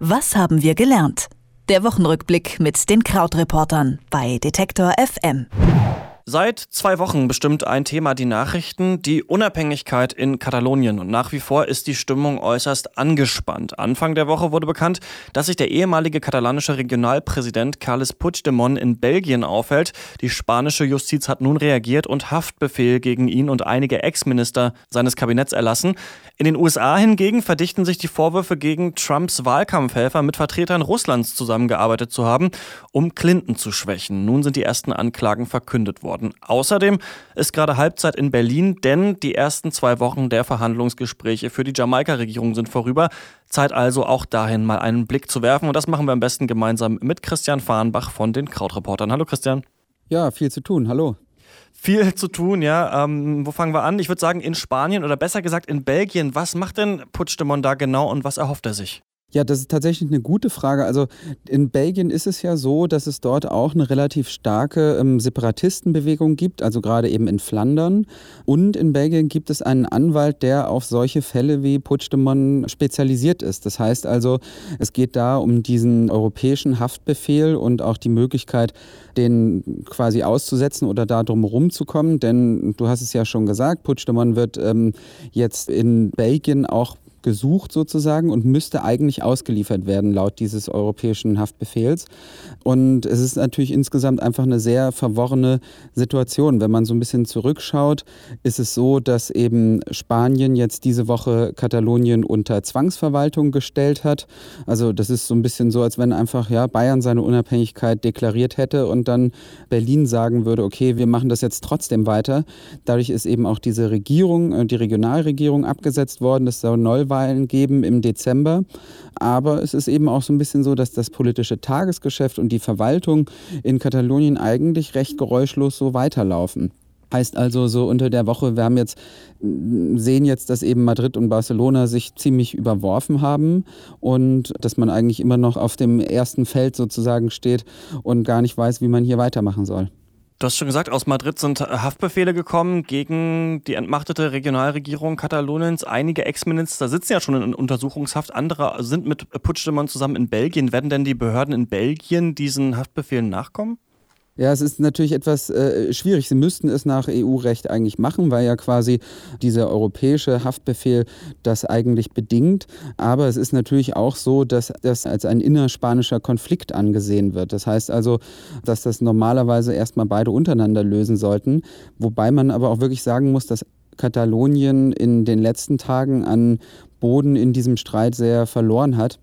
Was haben wir gelernt? Der Wochenrückblick mit den Krautreportern bei Detektor FM. Seit zwei Wochen bestimmt ein Thema die Nachrichten, die Unabhängigkeit in Katalonien. Und nach wie vor ist die Stimmung äußerst angespannt. Anfang der Woche wurde bekannt, dass sich der ehemalige katalanische Regionalpräsident Carles Puigdemont in Belgien aufhält. Die spanische Justiz hat nun reagiert und Haftbefehl gegen ihn und einige Ex-Minister seines Kabinetts erlassen. In den USA hingegen verdichten sich die Vorwürfe gegen Trumps Wahlkampfhelfer mit Vertretern Russlands zusammengearbeitet zu haben, um Clinton zu schwächen. Nun sind die ersten Anklagen verkündet worden worden. Außerdem ist gerade Halbzeit in Berlin, denn die ersten zwei Wochen der Verhandlungsgespräche für die Jamaika-Regierung sind vorüber. Zeit also auch dahin mal einen Blick zu werfen und das machen wir am besten gemeinsam mit Christian Fahrenbach von den Krautreportern. Hallo Christian. Ja, viel zu tun. Hallo viel zu tun, ja. Ähm, wo fangen wir an? Ich würde sagen, in Spanien oder besser gesagt in Belgien. Was macht denn Puigdemont da genau und was erhofft er sich? Ja, das ist tatsächlich eine gute Frage. Also in Belgien ist es ja so, dass es dort auch eine relativ starke ähm, Separatistenbewegung gibt, also gerade eben in Flandern. Und in Belgien gibt es einen Anwalt, der auf solche Fälle wie Puigdemont spezialisiert ist. Das heißt also, es geht da um diesen europäischen Haftbefehl und auch die Möglichkeit, den quasi auszusetzen oder da drum rumzukommen. Denn du hast es ja schon gesagt, Puigdemont wird ähm, jetzt in Belgien auch gesucht sozusagen und müsste eigentlich ausgeliefert werden laut dieses europäischen Haftbefehls. Und es ist natürlich insgesamt einfach eine sehr verworrene Situation. Wenn man so ein bisschen zurückschaut, ist es so, dass eben Spanien jetzt diese Woche Katalonien unter Zwangsverwaltung gestellt hat. Also das ist so ein bisschen so, als wenn einfach ja Bayern seine Unabhängigkeit deklariert hätte und dann Berlin sagen würde, okay, wir machen das jetzt trotzdem weiter. Dadurch ist eben auch diese Regierung, äh, die Regionalregierung abgesetzt worden. Das soll neu Neuwahlen geben im Dezember. Aber es ist eben auch so ein bisschen so, dass das politische Tagesgeschäft und die Verwaltung in Katalonien eigentlich recht geräuschlos so weiterlaufen. Heißt also so unter der Woche, wir haben jetzt, sehen jetzt, dass eben Madrid und Barcelona sich ziemlich überworfen haben und dass man eigentlich immer noch auf dem ersten Feld sozusagen steht und gar nicht weiß, wie man hier weitermachen soll. Du hast schon gesagt, aus Madrid sind Haftbefehle gekommen gegen die entmachtete Regionalregierung Kataloniens. Einige Ex-Minister sitzen ja schon in Untersuchungshaft, andere sind mit Puigdemont zusammen in Belgien. Werden denn die Behörden in Belgien diesen Haftbefehlen nachkommen? Ja, es ist natürlich etwas äh, schwierig. Sie müssten es nach EU-Recht eigentlich machen, weil ja quasi dieser europäische Haftbefehl das eigentlich bedingt. Aber es ist natürlich auch so, dass das als ein innerspanischer Konflikt angesehen wird. Das heißt also, dass das normalerweise erstmal beide untereinander lösen sollten. Wobei man aber auch wirklich sagen muss, dass Katalonien in den letzten Tagen an Boden in diesem Streit sehr verloren hat.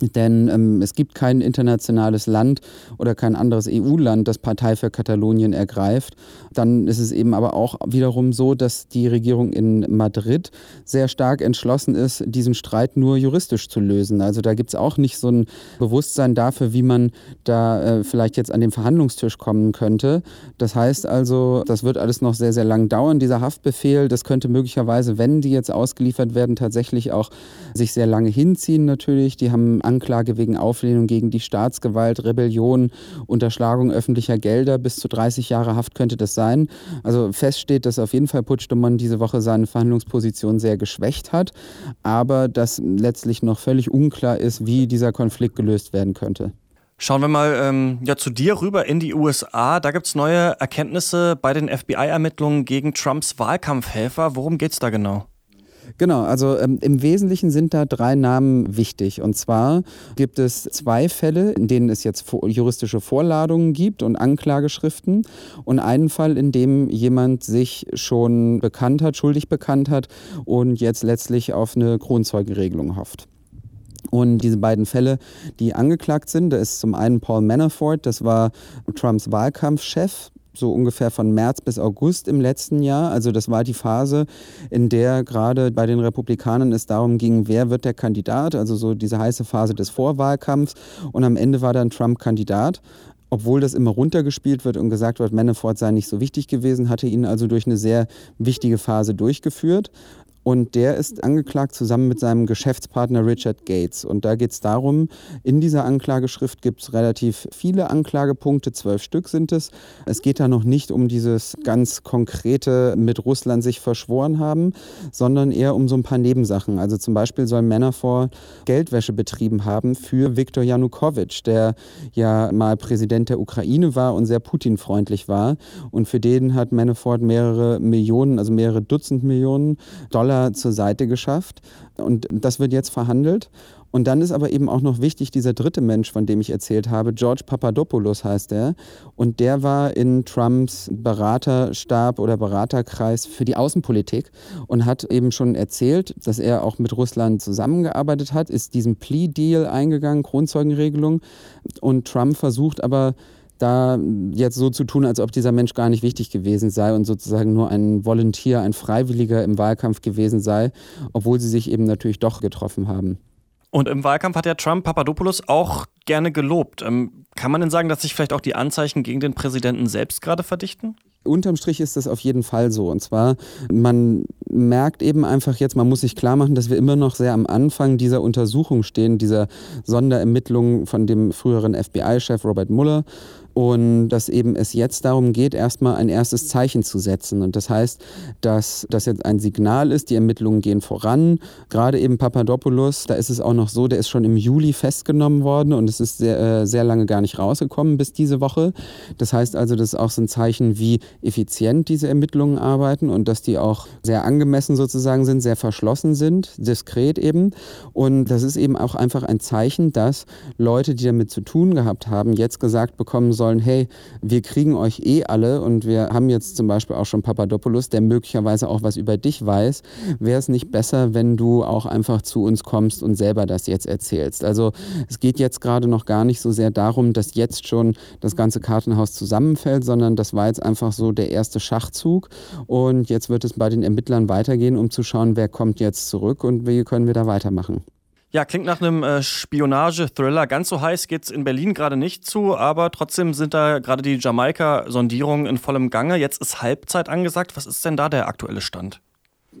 Denn ähm, es gibt kein internationales Land oder kein anderes EU-Land, das Partei für Katalonien ergreift. Dann ist es eben aber auch wiederum so, dass die Regierung in Madrid sehr stark entschlossen ist, diesen Streit nur juristisch zu lösen. Also da gibt es auch nicht so ein Bewusstsein dafür, wie man da äh, vielleicht jetzt an den Verhandlungstisch kommen könnte. Das heißt also, das wird alles noch sehr, sehr lang dauern. Dieser Haftbefehl, das könnte möglicherweise, wenn die jetzt ausgeliefert werden, tatsächlich auch sich sehr lange hinziehen natürlich. Die haben Anklage wegen Auflehnung gegen die Staatsgewalt, Rebellion, Unterschlagung öffentlicher Gelder. Bis zu 30 Jahre Haft könnte das sein. Also fest steht, dass auf jeden Fall Puigdemont diese Woche seine Verhandlungsposition sehr geschwächt hat, aber dass letztlich noch völlig unklar ist, wie dieser Konflikt gelöst werden könnte. Schauen wir mal ähm, ja, zu dir rüber in die USA. Da gibt es neue Erkenntnisse bei den FBI-Ermittlungen gegen Trumps Wahlkampfhelfer. Worum geht es da genau? Genau, also ähm, im Wesentlichen sind da drei Namen wichtig. Und zwar gibt es zwei Fälle, in denen es jetzt juristische Vorladungen gibt und Anklageschriften und einen Fall, in dem jemand sich schon bekannt hat, schuldig bekannt hat und jetzt letztlich auf eine Kronzeugenregelung hofft. Und diese beiden Fälle, die angeklagt sind, da ist zum einen Paul Manafort, das war Trumps Wahlkampfchef, so ungefähr von März bis August im letzten Jahr. Also das war die Phase, in der gerade bei den Republikanern es darum ging, wer wird der Kandidat, also so diese heiße Phase des Vorwahlkampfs. Und am Ende war dann Trump Kandidat. Obwohl das immer runtergespielt wird und gesagt wird, Manafort sei nicht so wichtig gewesen, hatte ihn also durch eine sehr wichtige Phase durchgeführt. Und der ist angeklagt zusammen mit seinem Geschäftspartner Richard Gates. Und da geht es darum, in dieser Anklageschrift gibt es relativ viele Anklagepunkte, zwölf Stück sind es. Es geht da noch nicht um dieses ganz konkrete mit Russland sich verschworen haben, sondern eher um so ein paar Nebensachen. Also zum Beispiel soll Manafort Geldwäsche betrieben haben für Viktor Janukowitsch, der ja mal Präsident der Ukraine war und sehr Putin-freundlich war. Und für den hat Manafort mehrere Millionen, also mehrere Dutzend Millionen Dollar zur Seite geschafft. Und das wird jetzt verhandelt. Und dann ist aber eben auch noch wichtig dieser dritte Mensch, von dem ich erzählt habe, George Papadopoulos heißt er. Und der war in Trumps Beraterstab oder Beraterkreis für die Außenpolitik und hat eben schon erzählt, dass er auch mit Russland zusammengearbeitet hat, ist diesem Plea-Deal eingegangen, Kronzeugenregelung. Und Trump versucht aber da jetzt so zu tun, als ob dieser Mensch gar nicht wichtig gewesen sei und sozusagen nur ein Volunteer, ein Freiwilliger im Wahlkampf gewesen sei, obwohl sie sich eben natürlich doch getroffen haben. Und im Wahlkampf hat ja Trump Papadopoulos auch gerne gelobt. Ähm, kann man denn sagen, dass sich vielleicht auch die Anzeichen gegen den Präsidenten selbst gerade verdichten? Unterm Strich ist das auf jeden Fall so. Und zwar, man merkt eben einfach jetzt, man muss sich klar machen, dass wir immer noch sehr am Anfang dieser Untersuchung stehen, dieser Sonderermittlungen von dem früheren FBI-Chef Robert Mueller und dass eben es jetzt darum geht, erstmal ein erstes Zeichen zu setzen. Und das heißt, dass das jetzt ein Signal ist, die Ermittlungen gehen voran. Gerade eben Papadopoulos, da ist es auch noch so, der ist schon im Juli festgenommen worden und es ist sehr, äh, sehr lange gar nicht rausgekommen bis diese Woche. Das heißt also, das ist auch so ein Zeichen, wie effizient diese Ermittlungen arbeiten und dass die auch sehr angemessen sozusagen sind, sehr verschlossen sind, diskret eben. Und das ist eben auch einfach ein Zeichen, dass Leute, die damit zu tun gehabt haben, jetzt gesagt bekommen sollen, sollen, hey, wir kriegen euch eh alle und wir haben jetzt zum Beispiel auch schon Papadopoulos, der möglicherweise auch was über dich weiß. Wäre es nicht besser, wenn du auch einfach zu uns kommst und selber das jetzt erzählst? Also es geht jetzt gerade noch gar nicht so sehr darum, dass jetzt schon das ganze Kartenhaus zusammenfällt, sondern das war jetzt einfach so der erste Schachzug und jetzt wird es bei den Ermittlern weitergehen, um zu schauen, wer kommt jetzt zurück und wie können wir da weitermachen. Ja, klingt nach einem äh, Spionage-Thriller. Ganz so heiß geht es in Berlin gerade nicht zu, aber trotzdem sind da gerade die Jamaika-Sondierungen in vollem Gange. Jetzt ist Halbzeit angesagt. Was ist denn da der aktuelle Stand?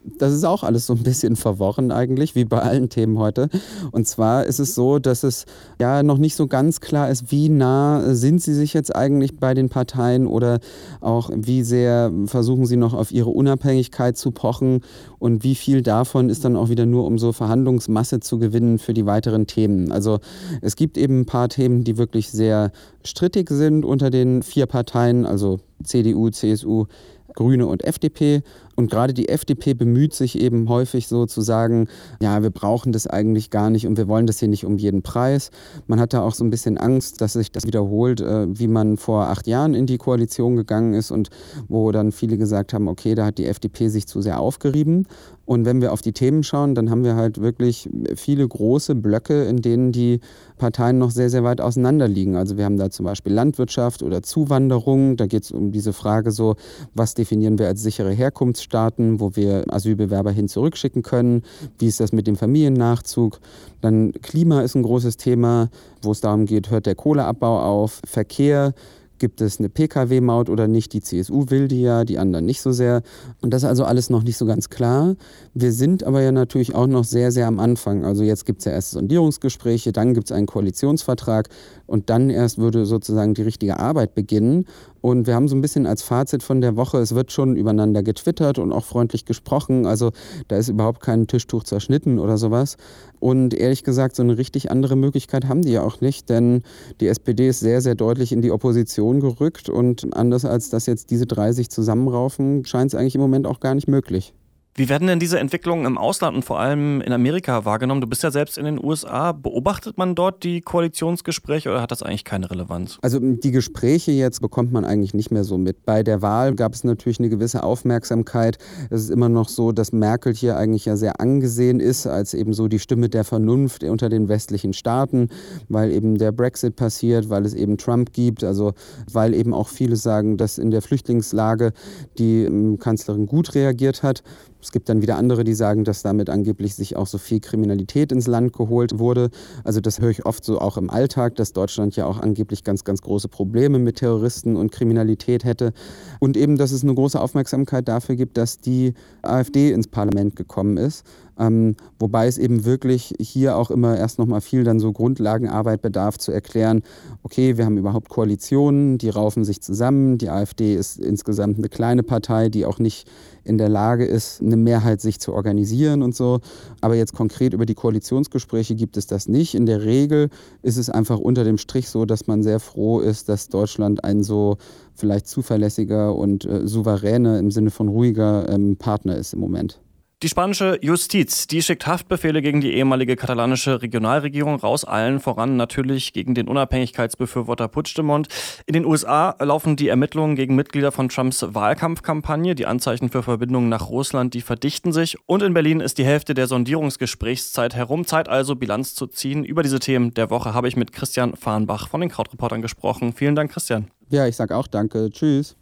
Das ist auch alles so ein bisschen verworren eigentlich, wie bei allen Themen heute. Und zwar ist es so, dass es ja noch nicht so ganz klar ist, wie nah sind sie sich jetzt eigentlich bei den Parteien oder auch wie sehr versuchen sie noch auf ihre Unabhängigkeit zu pochen und wie viel davon ist dann auch wieder nur, um so Verhandlungsmasse zu gewinnen für die weiteren Themen. Also es gibt eben ein paar Themen, die wirklich sehr strittig sind unter den vier Parteien, also CDU, CSU, Grüne und FDP. Und gerade die FDP bemüht sich eben häufig so zu sagen, ja, wir brauchen das eigentlich gar nicht und wir wollen das hier nicht um jeden Preis. Man hat da auch so ein bisschen Angst, dass sich das wiederholt, äh, wie man vor acht Jahren in die Koalition gegangen ist und wo dann viele gesagt haben, okay, da hat die FDP sich zu sehr aufgerieben. Und wenn wir auf die Themen schauen, dann haben wir halt wirklich viele große Blöcke, in denen die Parteien noch sehr, sehr weit auseinander liegen. Also wir haben da zum Beispiel Landwirtschaft oder Zuwanderung. Da geht es um diese Frage so, was definieren wir als sichere Herkunftsstaaten? Staaten, wo wir Asylbewerber hin zurückschicken können. Wie ist das mit dem Familiennachzug? Dann Klima ist ein großes Thema, wo es darum geht, hört der Kohleabbau auf? Verkehr, Gibt es eine Pkw-Maut oder nicht? Die CSU will die ja, die anderen nicht so sehr. Und das ist also alles noch nicht so ganz klar. Wir sind aber ja natürlich auch noch sehr, sehr am Anfang. Also jetzt gibt es ja erst Sondierungsgespräche, dann gibt es einen Koalitionsvertrag und dann erst würde sozusagen die richtige Arbeit beginnen. Und wir haben so ein bisschen als Fazit von der Woche, es wird schon übereinander getwittert und auch freundlich gesprochen. Also da ist überhaupt kein Tischtuch zerschnitten oder sowas. Und ehrlich gesagt, so eine richtig andere Möglichkeit haben die ja auch nicht, denn die SPD ist sehr, sehr deutlich in die Opposition gerückt und anders als dass jetzt diese drei sich zusammenraufen, scheint es eigentlich im Moment auch gar nicht möglich. Wie werden denn diese Entwicklungen im Ausland und vor allem in Amerika wahrgenommen? Du bist ja selbst in den USA. Beobachtet man dort die Koalitionsgespräche oder hat das eigentlich keine Relevanz? Also die Gespräche jetzt bekommt man eigentlich nicht mehr so mit. Bei der Wahl gab es natürlich eine gewisse Aufmerksamkeit. Es ist immer noch so, dass Merkel hier eigentlich ja sehr angesehen ist als eben so die Stimme der Vernunft unter den westlichen Staaten, weil eben der Brexit passiert, weil es eben Trump gibt, also weil eben auch viele sagen, dass in der Flüchtlingslage die Kanzlerin gut reagiert hat. Es gibt dann wieder andere, die sagen, dass damit angeblich sich auch so viel Kriminalität ins Land geholt wurde. Also das höre ich oft so auch im Alltag, dass Deutschland ja auch angeblich ganz, ganz große Probleme mit Terroristen und Kriminalität hätte. Und eben, dass es eine große Aufmerksamkeit dafür gibt, dass die AfD ins Parlament gekommen ist. Ähm, wobei es eben wirklich hier auch immer erst nochmal viel dann so Grundlagenarbeit bedarf, zu erklären, okay, wir haben überhaupt Koalitionen, die raufen sich zusammen. Die AfD ist insgesamt eine kleine Partei, die auch nicht in der Lage ist, eine Mehrheit sich zu organisieren und so. Aber jetzt konkret über die Koalitionsgespräche gibt es das nicht. In der Regel ist es einfach unter dem Strich so, dass man sehr froh ist, dass Deutschland ein so vielleicht zuverlässiger und äh, souveräner im Sinne von ruhiger ähm, Partner ist im Moment. Die spanische Justiz, die schickt Haftbefehle gegen die ehemalige katalanische Regionalregierung raus, allen voran natürlich gegen den Unabhängigkeitsbefürworter Puigdemont. In den USA laufen die Ermittlungen gegen Mitglieder von Trumps Wahlkampfkampagne. Die Anzeichen für Verbindungen nach Russland, die verdichten sich. Und in Berlin ist die Hälfte der Sondierungsgesprächszeit herum. Zeit also, Bilanz zu ziehen. Über diese Themen der Woche habe ich mit Christian Fahrenbach von den Krautreportern gesprochen. Vielen Dank, Christian. Ja, ich sage auch danke. Tschüss.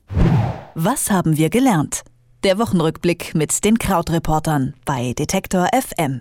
Was haben wir gelernt? Der Wochenrückblick mit den Krautreportern bei Detektor FM.